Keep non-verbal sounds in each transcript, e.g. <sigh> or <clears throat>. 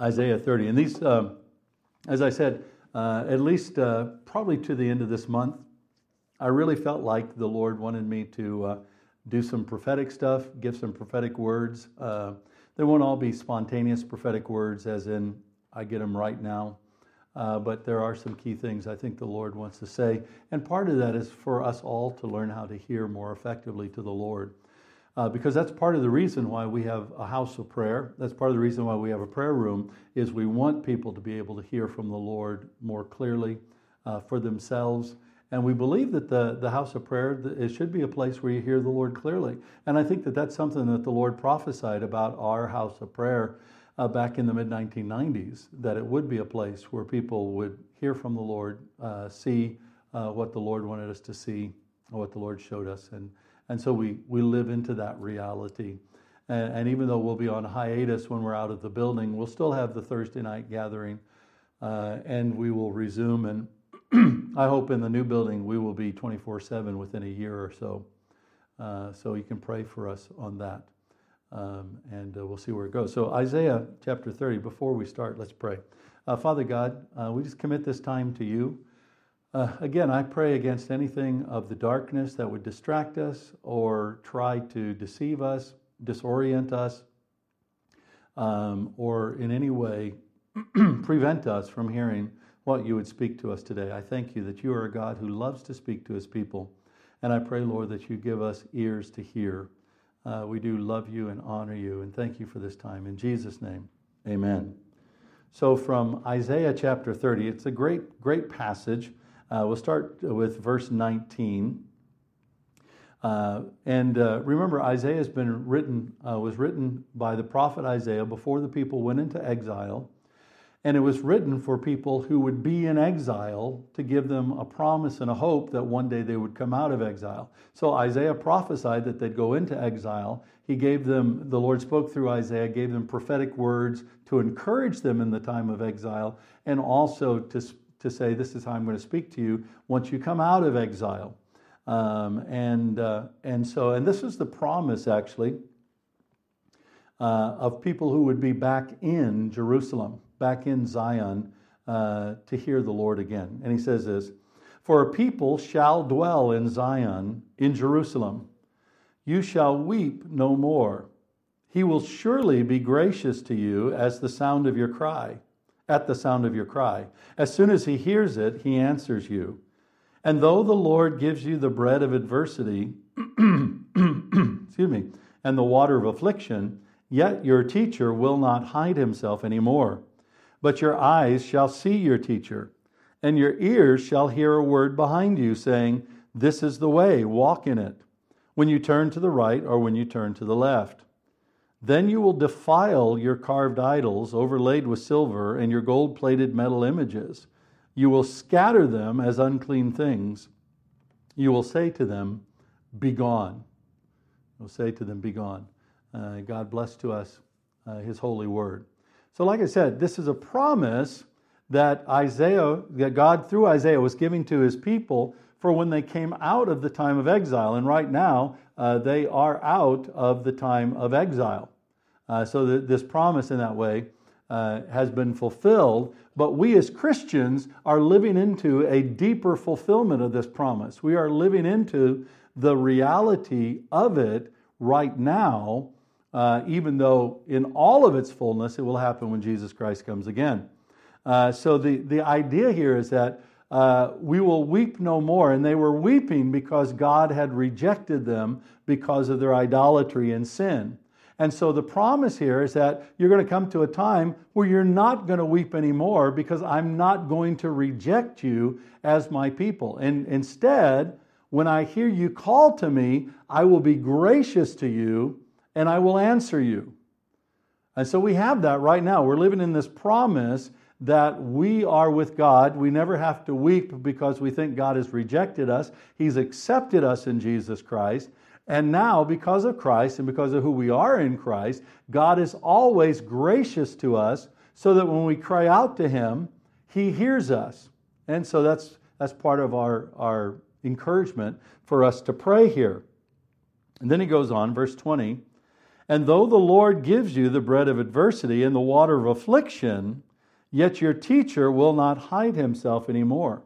Isaiah 30. And these, uh, as I said, uh, at least uh, probably to the end of this month, I really felt like the Lord wanted me to uh, do some prophetic stuff, give some prophetic words. Uh, they won't all be spontaneous prophetic words, as in I get them right now. Uh, but there are some key things I think the Lord wants to say. And part of that is for us all to learn how to hear more effectively to the Lord. Uh, because that's part of the reason why we have a house of prayer. That's part of the reason why we have a prayer room is we want people to be able to hear from the Lord more clearly uh, for themselves. And we believe that the, the house of prayer it should be a place where you hear the Lord clearly. And I think that that's something that the Lord prophesied about our house of prayer uh, back in the mid 1990s, that it would be a place where people would hear from the Lord, uh, see uh, what the Lord wanted us to see, what the Lord showed us. And and so we, we live into that reality. And, and, even though we'll be on hiatus when we're out of the building, we'll still have the Thursday night gathering uh, and we will resume. And <clears throat> I hope in the new building we will be 24 7 within a year or so. Uh, so you can pray for us on that. Um, and uh, we'll see where it goes. So, Isaiah chapter 30, before we start, let's pray. Uh, Father God, uh, we just commit this time to you. Uh, again, I pray against anything of the darkness that would distract us or try to deceive us, disorient us, um, or in any way <clears throat> prevent us from hearing what you would speak to us today. I thank you that you are a God who loves to speak to his people. And I pray, Lord, that you give us ears to hear. Uh, we do love you and honor you, and thank you for this time. In Jesus' name, amen. So, from Isaiah chapter 30, it's a great, great passage. Uh, we'll start with verse 19. Uh, and uh, remember, Isaiah has been written, uh, was written by the prophet Isaiah before the people went into exile. And it was written for people who would be in exile to give them a promise and a hope that one day they would come out of exile. So Isaiah prophesied that they'd go into exile. He gave them, the Lord spoke through Isaiah, gave them prophetic words to encourage them in the time of exile and also to to say, This is how I'm going to speak to you once you come out of exile. Um, and, uh, and so, and this is the promise actually uh, of people who would be back in Jerusalem, back in Zion uh, to hear the Lord again. And he says this For a people shall dwell in Zion, in Jerusalem. You shall weep no more. He will surely be gracious to you as the sound of your cry at the sound of your cry. As soon as he hears it, he answers you. And though the Lord gives you the bread of adversity, <clears throat> excuse me, and the water of affliction, yet your teacher will not hide himself any more. But your eyes shall see your teacher, and your ears shall hear a word behind you saying, This is the way, walk in it, when you turn to the right or when you turn to the left. Then you will defile your carved idols overlaid with silver and your gold plated metal images. You will scatter them as unclean things. You will say to them, Begone. You will say to them, Begone. Uh, God bless to us uh, his holy word. So, like I said, this is a promise that Isaiah, that God through Isaiah was giving to his people for when they came out of the time of exile. And right now, uh, they are out of the time of exile. Uh, so this promise in that way uh, has been fulfilled. But we as Christians are living into a deeper fulfillment of this promise. We are living into the reality of it right now, uh, even though in all of its fullness it will happen when Jesus Christ comes again. Uh, so the, the idea here is that uh, we will weep no more. And they were weeping because God had rejected them because of their idolatry and sin. And so the promise here is that you're going to come to a time where you're not going to weep anymore because I'm not going to reject you as my people. And instead, when I hear you call to me, I will be gracious to you and I will answer you. And so we have that right now. We're living in this promise that we are with God. We never have to weep because we think God has rejected us. He's accepted us in Jesus Christ. And now, because of Christ and because of who we are in Christ, God is always gracious to us so that when we cry out to Him, He hears us. And so that's, that's part of our, our encouragement for us to pray here. And then he goes on, verse 20 And though the Lord gives you the bread of adversity and the water of affliction, yet your teacher will not hide himself anymore.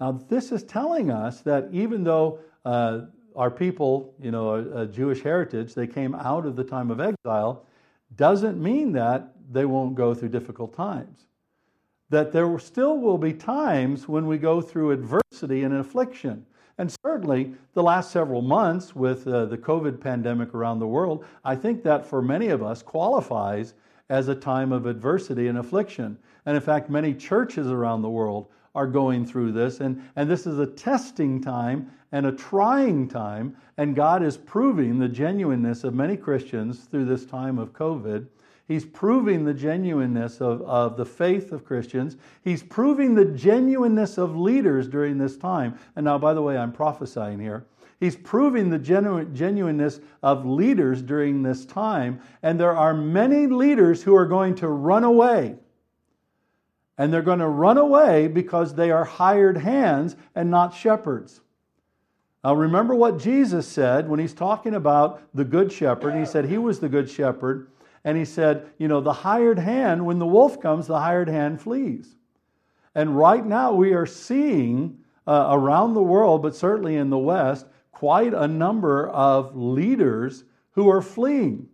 Now, this is telling us that even though uh, our people, you know, a, a Jewish heritage, they came out of the time of exile, doesn't mean that they won't go through difficult times. That there still will be times when we go through adversity and affliction. And certainly, the last several months with uh, the COVID pandemic around the world, I think that for many of us qualifies as a time of adversity and affliction. And in fact, many churches around the world are going through this. And, and this is a testing time and a trying time. And God is proving the genuineness of many Christians through this time of COVID. He's proving the genuineness of, of the faith of Christians. He's proving the genuineness of leaders during this time. And now, by the way, I'm prophesying here. He's proving the genu- genuineness of leaders during this time. And there are many leaders who are going to run away and they're going to run away because they are hired hands and not shepherds. Now, remember what Jesus said when he's talking about the good shepherd. He said he was the good shepherd. And he said, you know, the hired hand, when the wolf comes, the hired hand flees. And right now we are seeing uh, around the world, but certainly in the West, quite a number of leaders who are fleeing.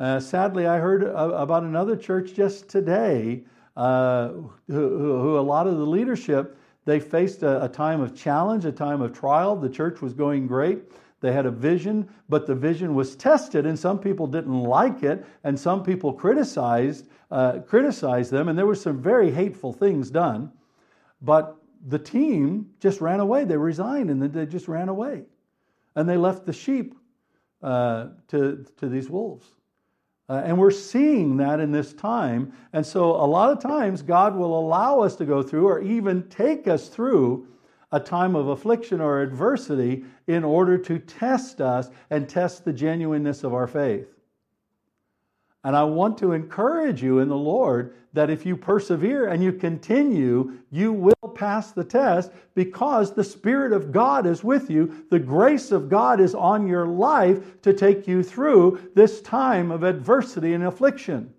Uh, sadly, I heard about another church just today uh, who, who, a lot of the leadership, they faced a, a time of challenge, a time of trial. The church was going great. They had a vision, but the vision was tested, and some people didn't like it, and some people criticized uh, criticized them, and there were some very hateful things done. But the team just ran away. They resigned, and then they just ran away, and they left the sheep uh, to to these wolves. Uh, and we're seeing that in this time. And so, a lot of times, God will allow us to go through or even take us through a time of affliction or adversity in order to test us and test the genuineness of our faith. And I want to encourage you in the Lord that if you persevere and you continue, you will pass the test because the Spirit of God is with you. The grace of God is on your life to take you through this time of adversity and affliction.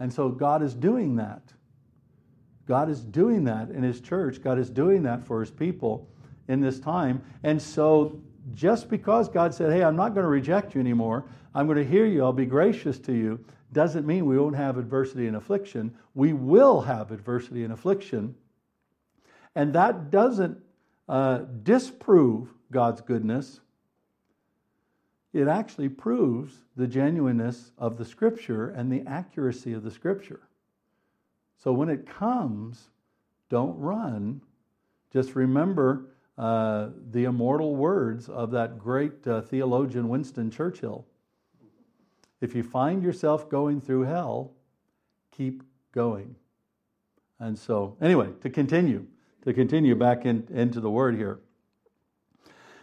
And so God is doing that. God is doing that in His church. God is doing that for His people in this time. And so just because God said, Hey, I'm not going to reject you anymore, I'm going to hear you, I'll be gracious to you, doesn't mean we won't have adversity and affliction. We will have adversity and affliction. And that doesn't uh, disprove God's goodness. It actually proves the genuineness of the Scripture and the accuracy of the Scripture. So when it comes, don't run. Just remember uh, the immortal words of that great uh, theologian Winston Churchill. If you find yourself going through hell, keep going. And so, anyway, to continue, to continue back in, into the word here.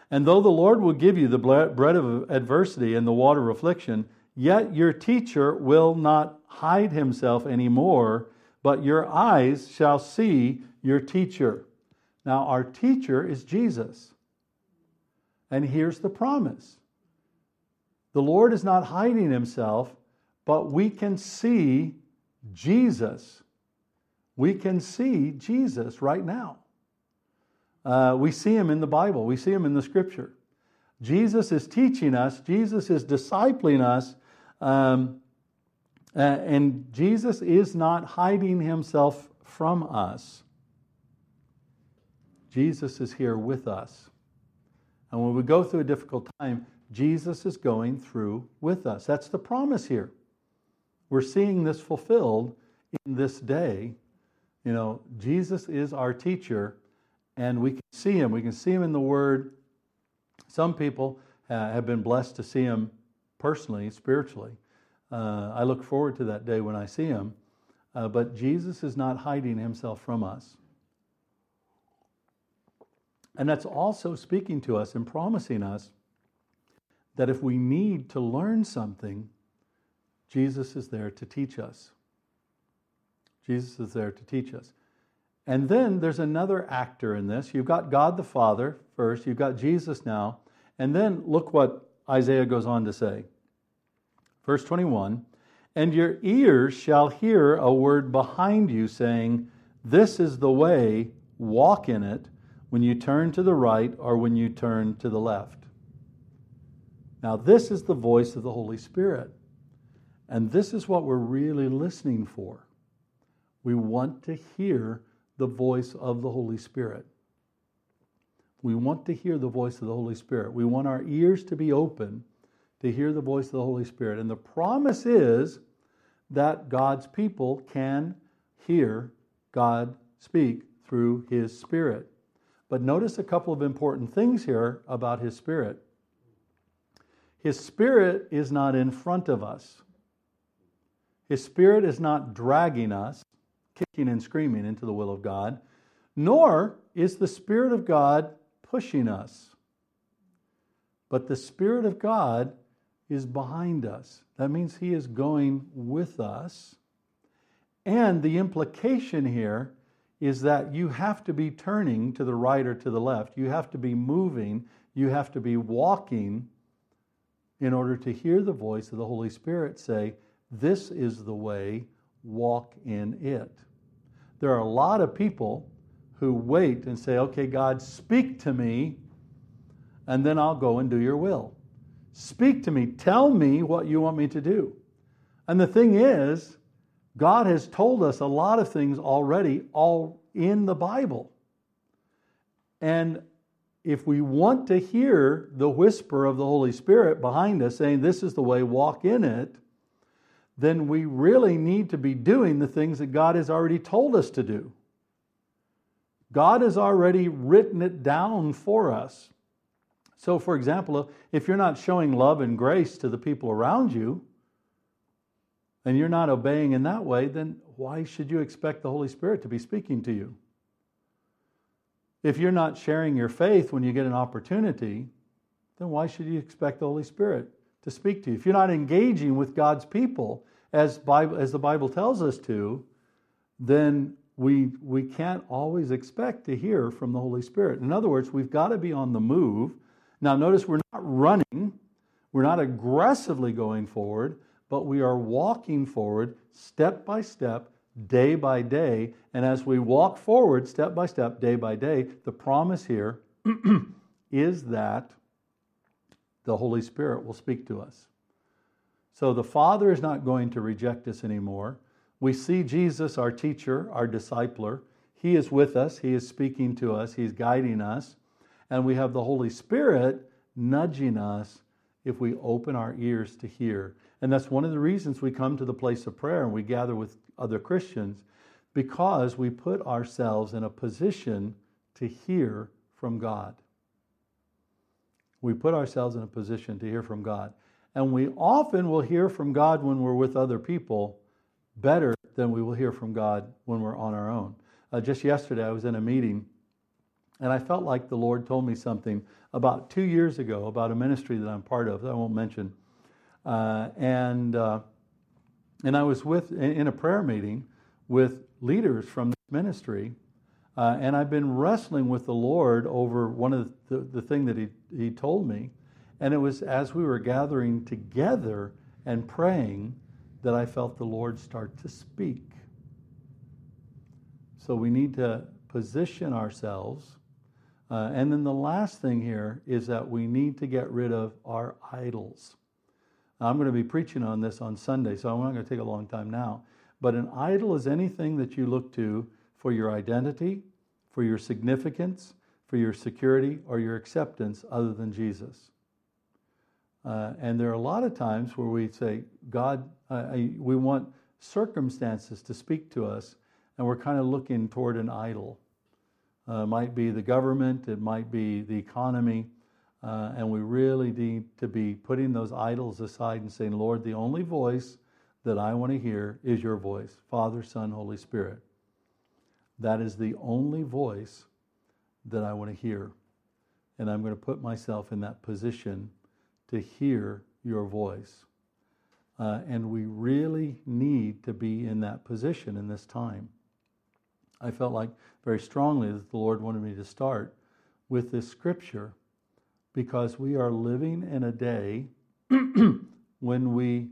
And though the Lord will give you the bread of adversity and the water of affliction, yet your teacher will not hide himself anymore, but your eyes shall see your teacher. Now, our teacher is Jesus. And here's the promise the Lord is not hiding himself, but we can see Jesus. We can see Jesus right now. Uh, we see him in the Bible, we see him in the scripture. Jesus is teaching us, Jesus is discipling us, um, uh, and Jesus is not hiding himself from us. Jesus is here with us. And when we go through a difficult time, Jesus is going through with us. That's the promise here. We're seeing this fulfilled in this day. You know, Jesus is our teacher, and we can see him. We can see him in the Word. Some people uh, have been blessed to see him personally, spiritually. Uh, I look forward to that day when I see him. Uh, but Jesus is not hiding himself from us. And that's also speaking to us and promising us that if we need to learn something, Jesus is there to teach us. Jesus is there to teach us. And then there's another actor in this. You've got God the Father first, you've got Jesus now, and then look what Isaiah goes on to say. Verse 21 And your ears shall hear a word behind you saying, This is the way, walk in it, when you turn to the right or when you turn to the left. Now, this is the voice of the Holy Spirit. And this is what we're really listening for. We want to hear the voice of the Holy Spirit. We want to hear the voice of the Holy Spirit. We want our ears to be open to hear the voice of the Holy Spirit. And the promise is that God's people can hear God speak through His Spirit. But notice a couple of important things here about His Spirit. His Spirit is not in front of us, His Spirit is not dragging us, kicking and screaming into the will of God, nor is the Spirit of God pushing us. But the Spirit of God is behind us. That means He is going with us. And the implication here is that you have to be turning to the right or to the left. You have to be moving. You have to be walking in order to hear the voice of the Holy Spirit say, This is the way, walk in it. There are a lot of people who wait and say, Okay, God, speak to me, and then I'll go and do your will. Speak to me. Tell me what you want me to do. And the thing is, God has told us a lot of things already, all in the Bible. And if we want to hear the whisper of the Holy Spirit behind us saying, This is the way, walk in it, then we really need to be doing the things that God has already told us to do. God has already written it down for us. So, for example, if you're not showing love and grace to the people around you, and you're not obeying in that way, then why should you expect the Holy Spirit to be speaking to you? If you're not sharing your faith when you get an opportunity, then why should you expect the Holy Spirit to speak to you? If you're not engaging with God's people as, Bible, as the Bible tells us to, then we, we can't always expect to hear from the Holy Spirit. In other words, we've got to be on the move. Now, notice we're not running, we're not aggressively going forward, but we are walking forward step by step day by day. And as we walk forward step by step, day by day, the promise here <clears throat> is that the Holy Spirit will speak to us. So the Father is not going to reject us anymore. We see Jesus, our teacher, our discipler. He is with us, He is speaking to us, He's guiding us. And we have the Holy Spirit nudging us if we open our ears to hear. And that's one of the reasons we come to the place of prayer and we gather with other Christians because we put ourselves in a position to hear from God. We put ourselves in a position to hear from God. And we often will hear from God when we're with other people better than we will hear from God when we're on our own. Uh, just yesterday, I was in a meeting and I felt like the Lord told me something about two years ago about a ministry that I'm part of that I won't mention. Uh, and uh, and I was with in a prayer meeting with leaders from this ministry, uh, and I've been wrestling with the Lord over one of the, the thing that he, he told me, and it was as we were gathering together and praying that I felt the Lord start to speak. So we need to position ourselves. Uh, and then the last thing here is that we need to get rid of our idols. I'm going to be preaching on this on Sunday, so I'm not going to take a long time now. But an idol is anything that you look to for your identity, for your significance, for your security, or your acceptance other than Jesus. Uh, and there are a lot of times where we say, God, I, we want circumstances to speak to us, and we're kind of looking toward an idol. Uh, might be the government, it might be the economy, uh, and we really need to be putting those idols aside and saying, Lord, the only voice that I want to hear is your voice Father, Son, Holy Spirit. That is the only voice that I want to hear. And I'm going to put myself in that position to hear your voice. Uh, and we really need to be in that position in this time. I felt like very strongly that the Lord wanted me to start with this scripture because we are living in a day <clears throat> when we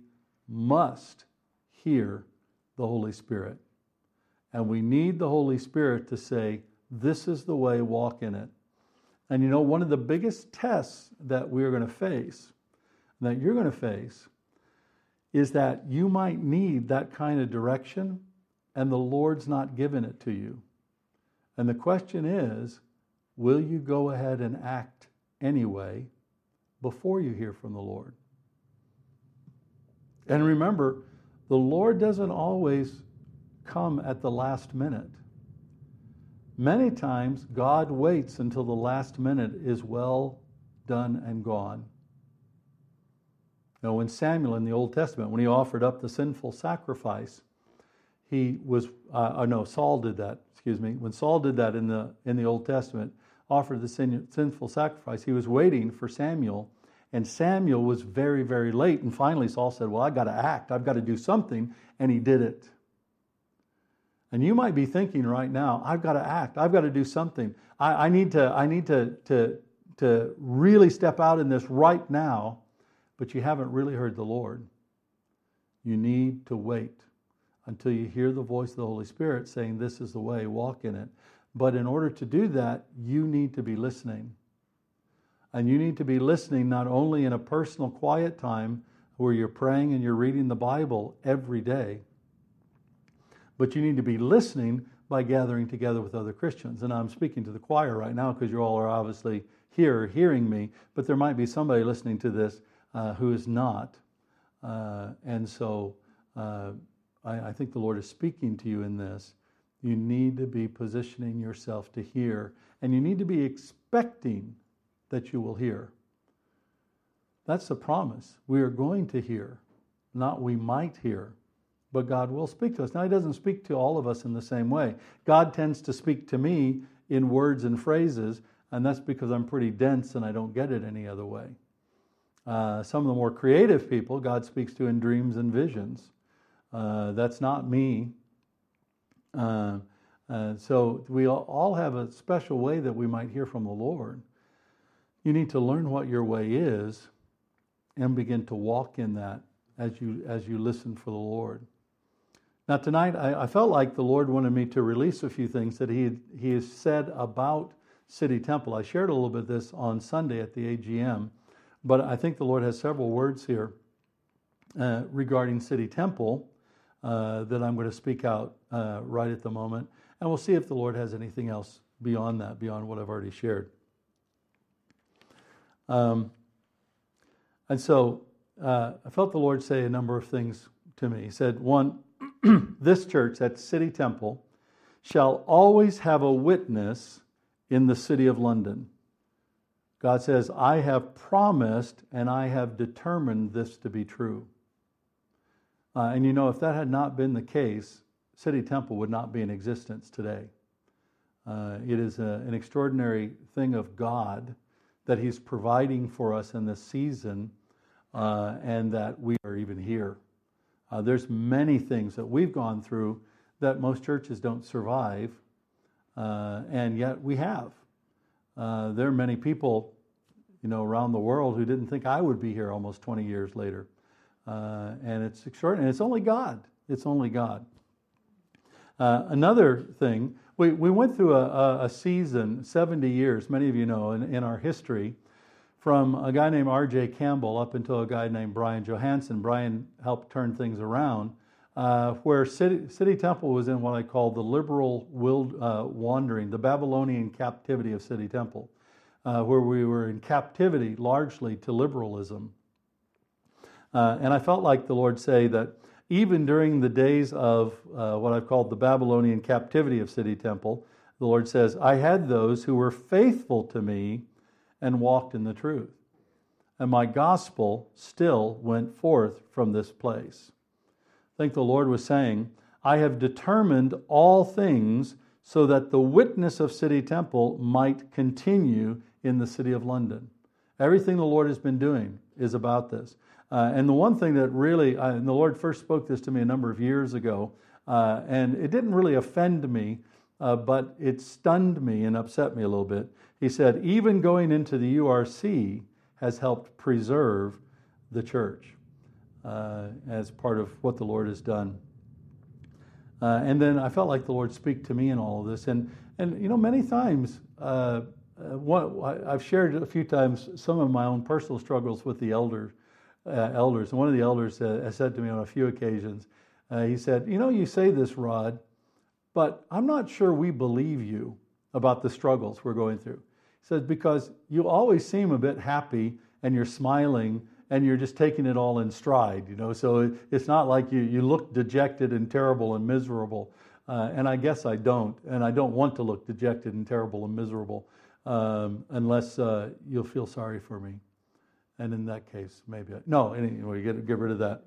must hear the Holy Spirit. And we need the Holy Spirit to say, This is the way, walk in it. And you know, one of the biggest tests that we're going to face, that you're going to face, is that you might need that kind of direction and the Lord's not giving it to you. And the question is will you go ahead and act anyway before you hear from the Lord? And remember, the Lord doesn't always come at the last minute. Many times, God waits until the last minute is well done and gone. Now, when Samuel in the Old Testament, when he offered up the sinful sacrifice, he was, uh, oh no, Saul did that, excuse me. When Saul did that in the, in the Old Testament, offered the sin, sinful sacrifice, he was waiting for Samuel, and Samuel was very, very late. And finally, Saul said, Well, I've got to act, I've got to do something, and he did it. And you might be thinking right now, I've got to act, I've got to do something. I, I need, to, I need to, to, to really step out in this right now, but you haven't really heard the Lord. You need to wait until you hear the voice of the Holy Spirit saying, This is the way, walk in it. But in order to do that, you need to be listening. And you need to be listening not only in a personal quiet time where you're praying and you're reading the Bible every day, but you need to be listening by gathering together with other Christians. And I'm speaking to the choir right now because you all are obviously here hearing me, but there might be somebody listening to this uh, who is not. Uh, and so, uh, I, I think the Lord is speaking to you in this. You need to be positioning yourself to hear, and you need to be expecting that you will hear. That's the promise. We are going to hear, not we might hear, but God will speak to us. Now, He doesn't speak to all of us in the same way. God tends to speak to me in words and phrases, and that's because I'm pretty dense and I don't get it any other way. Uh, some of the more creative people, God speaks to in dreams and visions. Uh, that's not me. Uh, uh, so we all have a special way that we might hear from the Lord. You need to learn what your way is and begin to walk in that as you as you listen for the Lord. Now tonight I, I felt like the Lord wanted me to release a few things that He He has said about City Temple. I shared a little bit of this on Sunday at the AGM, but I think the Lord has several words here uh, regarding City Temple uh, that I'm going to speak out uh, right at the moment. And we'll see if the Lord has anything else beyond that, beyond what I've already shared. Um, and so uh, I felt the Lord say a number of things to me. He said, one, <clears throat> this church at City Temple shall always have a witness in the city of London. God says, I have promised and I have determined this to be true. Uh, and you know, if that had not been the case, City Temple would not be in existence today. Uh, it is a, an extraordinary thing of God that He's providing for us in this season uh, and that we are even here. Uh, there's many things that we've gone through that most churches don't survive, uh, and yet we have. Uh, there are many people, you know, around the world who didn't think I would be here almost 20 years later. Uh, and it's extraordinary. It's only God. It's only God. Uh, another thing, we, we went through a, a, season, 70 years, many of you know, in, in our history, from a guy named R.J. Campbell up until a guy named Brian Johansson. Brian helped turn things around, uh, where City, City, Temple was in what I call the liberal wild, uh, wandering, the Babylonian captivity of City Temple, uh, where we were in captivity largely to liberalism. Uh, and I felt like the Lord say that even during the days of uh, what I've called the Babylonian captivity of City Temple, the Lord says, I had those who were faithful to me and walked in the truth. And my gospel still went forth from this place. I think the Lord was saying, I have determined all things so that the witness of City Temple might continue in the city of London. Everything the Lord has been doing is about this. Uh, and the one thing that really, uh, and the Lord first spoke this to me a number of years ago, uh, and it didn't really offend me, uh, but it stunned me and upset me a little bit. He said, even going into the URC has helped preserve the church uh, as part of what the Lord has done. Uh, and then I felt like the Lord speak to me in all of this. And, and you know, many times, I've shared a few times some of my own personal struggles with the elders. Uh, elders. One of the elders uh, said to me on a few occasions, he said, You know, you say this, Rod, but I'm not sure we believe you about the struggles we're going through. He says, Because you always seem a bit happy and you're smiling and you're just taking it all in stride, you know. So it's not like you, you look dejected and terrible and miserable. Uh, and I guess I don't, and I don't want to look dejected and terrible and miserable um, unless uh, you'll feel sorry for me. And in that case, maybe no. Anyway, get get rid of that.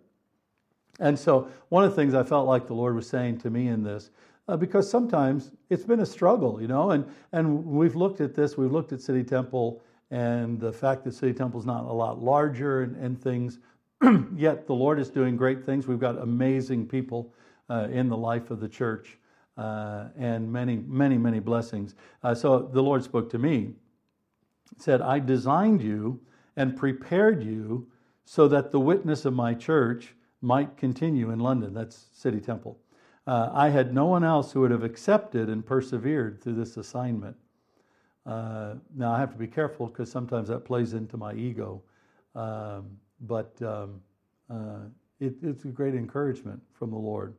And so one of the things I felt like the Lord was saying to me in this, uh, because sometimes it's been a struggle, you know, and and we've looked at this. We've looked at City Temple and the fact that City Temple is not a lot larger and, and things. <clears throat> Yet the Lord is doing great things. We've got amazing people uh, in the life of the church uh, and many, many, many blessings. Uh, so the Lord spoke to me, said, I designed you and prepared you so that the witness of my church might continue in London. That's City Temple. Uh, I had no one else who would have accepted and persevered through this assignment. Uh, now, I have to be careful because sometimes that plays into my ego, um, but um, uh, it, it's a great encouragement from the Lord.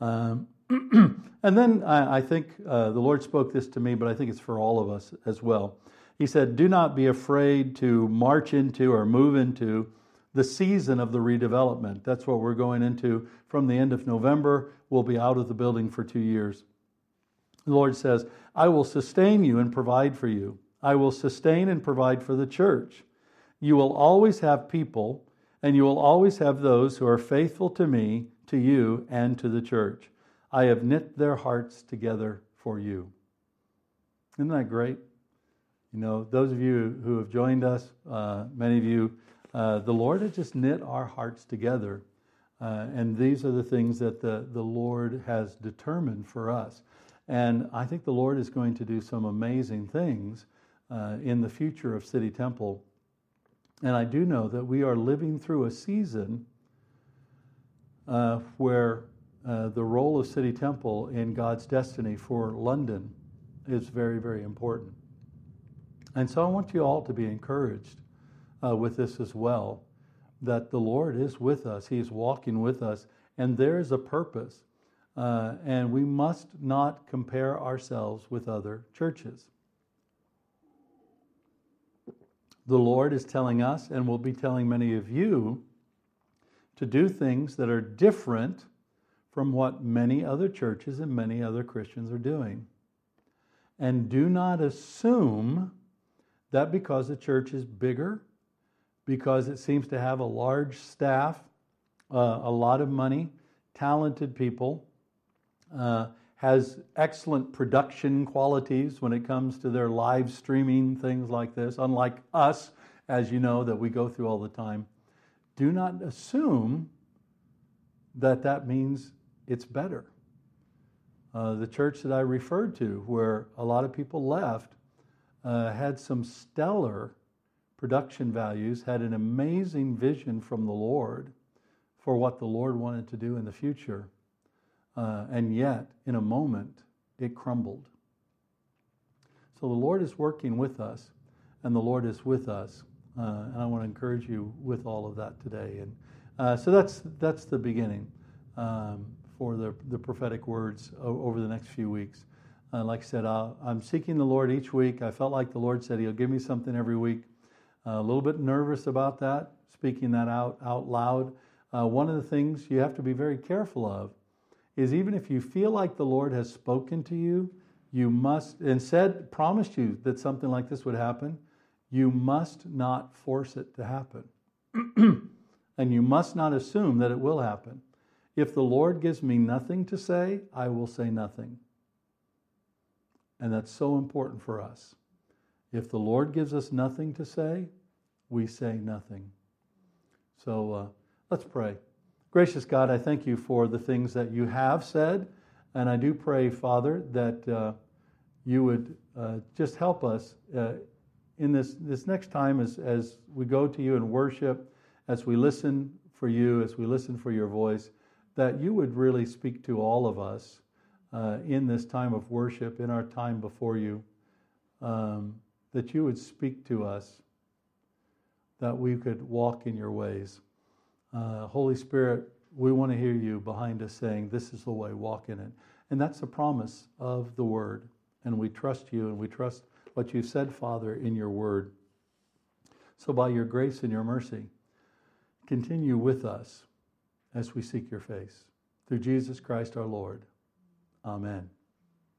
Um, <clears throat> and then I, I think uh, the Lord spoke this to me, but I think it's for all of us as well. He said, Do not be afraid to march into or move into the season of the redevelopment. That's what we're going into from the end of November. We'll be out of the building for two years. The Lord says, I will sustain you and provide for you. I will sustain and provide for the church. You will always have people, and you will always have those who are faithful to me, to you, and to the church. I have knit their hearts together for you. Isn't that great? You know, those of you who have joined us, uh, many of you, uh, the Lord has just knit our hearts together. Uh, and these are the things that the, the Lord has determined for us. And I think the Lord is going to do some amazing things uh, in the future of City Temple. And I do know that we are living through a season uh, where uh, the role of City Temple in God's destiny for London is very, very important. And so I want you all to be encouraged uh, with this as well that the Lord is with us, He's walking with us, and there is a purpose uh, and we must not compare ourselves with other churches. The Lord is telling us, and will be telling many of you, to do things that are different from what many other churches and many other Christians are doing. And do not assume that because the church is bigger, because it seems to have a large staff, uh, a lot of money, talented people, uh, has excellent production qualities when it comes to their live streaming things like this, unlike us, as you know, that we go through all the time. Do not assume that that means it's better. Uh, the church that I referred to, where a lot of people left, uh, had some stellar production values, had an amazing vision from the Lord for what the Lord wanted to do in the future. Uh, and yet, in a moment, it crumbled. So the Lord is working with us, and the Lord is with us. Uh, and I want to encourage you with all of that today. And uh, so that's that's the beginning um, for the the prophetic words over the next few weeks. Uh, like I said, i am seeking the Lord each week. I felt like the Lord said He'll give me something every week. Uh, a little bit nervous about that, speaking that out out loud. Uh, one of the things you have to be very careful of is even if you feel like the Lord has spoken to you, you must, and said, promised you that something like this would happen, you must not force it to happen. <clears throat> and you must not assume that it will happen. If the Lord gives me nothing to say, I will say nothing. And that's so important for us. If the Lord gives us nothing to say, we say nothing. So uh, let's pray. Gracious God, I thank you for the things that you have said And I do pray, Father, that uh, you would uh, just help us uh, in this, this next time as, as we go to you and worship, as we listen for you, as we listen for your voice, that you would really speak to all of us uh, in this time of worship, in our time before you, um, that you would speak to us, that we could walk in your ways. Uh, Holy Spirit, we want to hear you behind us saying, This is the way, walk in it. And that's the promise of the word. And we trust you and we trust what you said, Father, in your word. So, by your grace and your mercy, continue with us as we seek your face. Through Jesus Christ our Lord. Amen.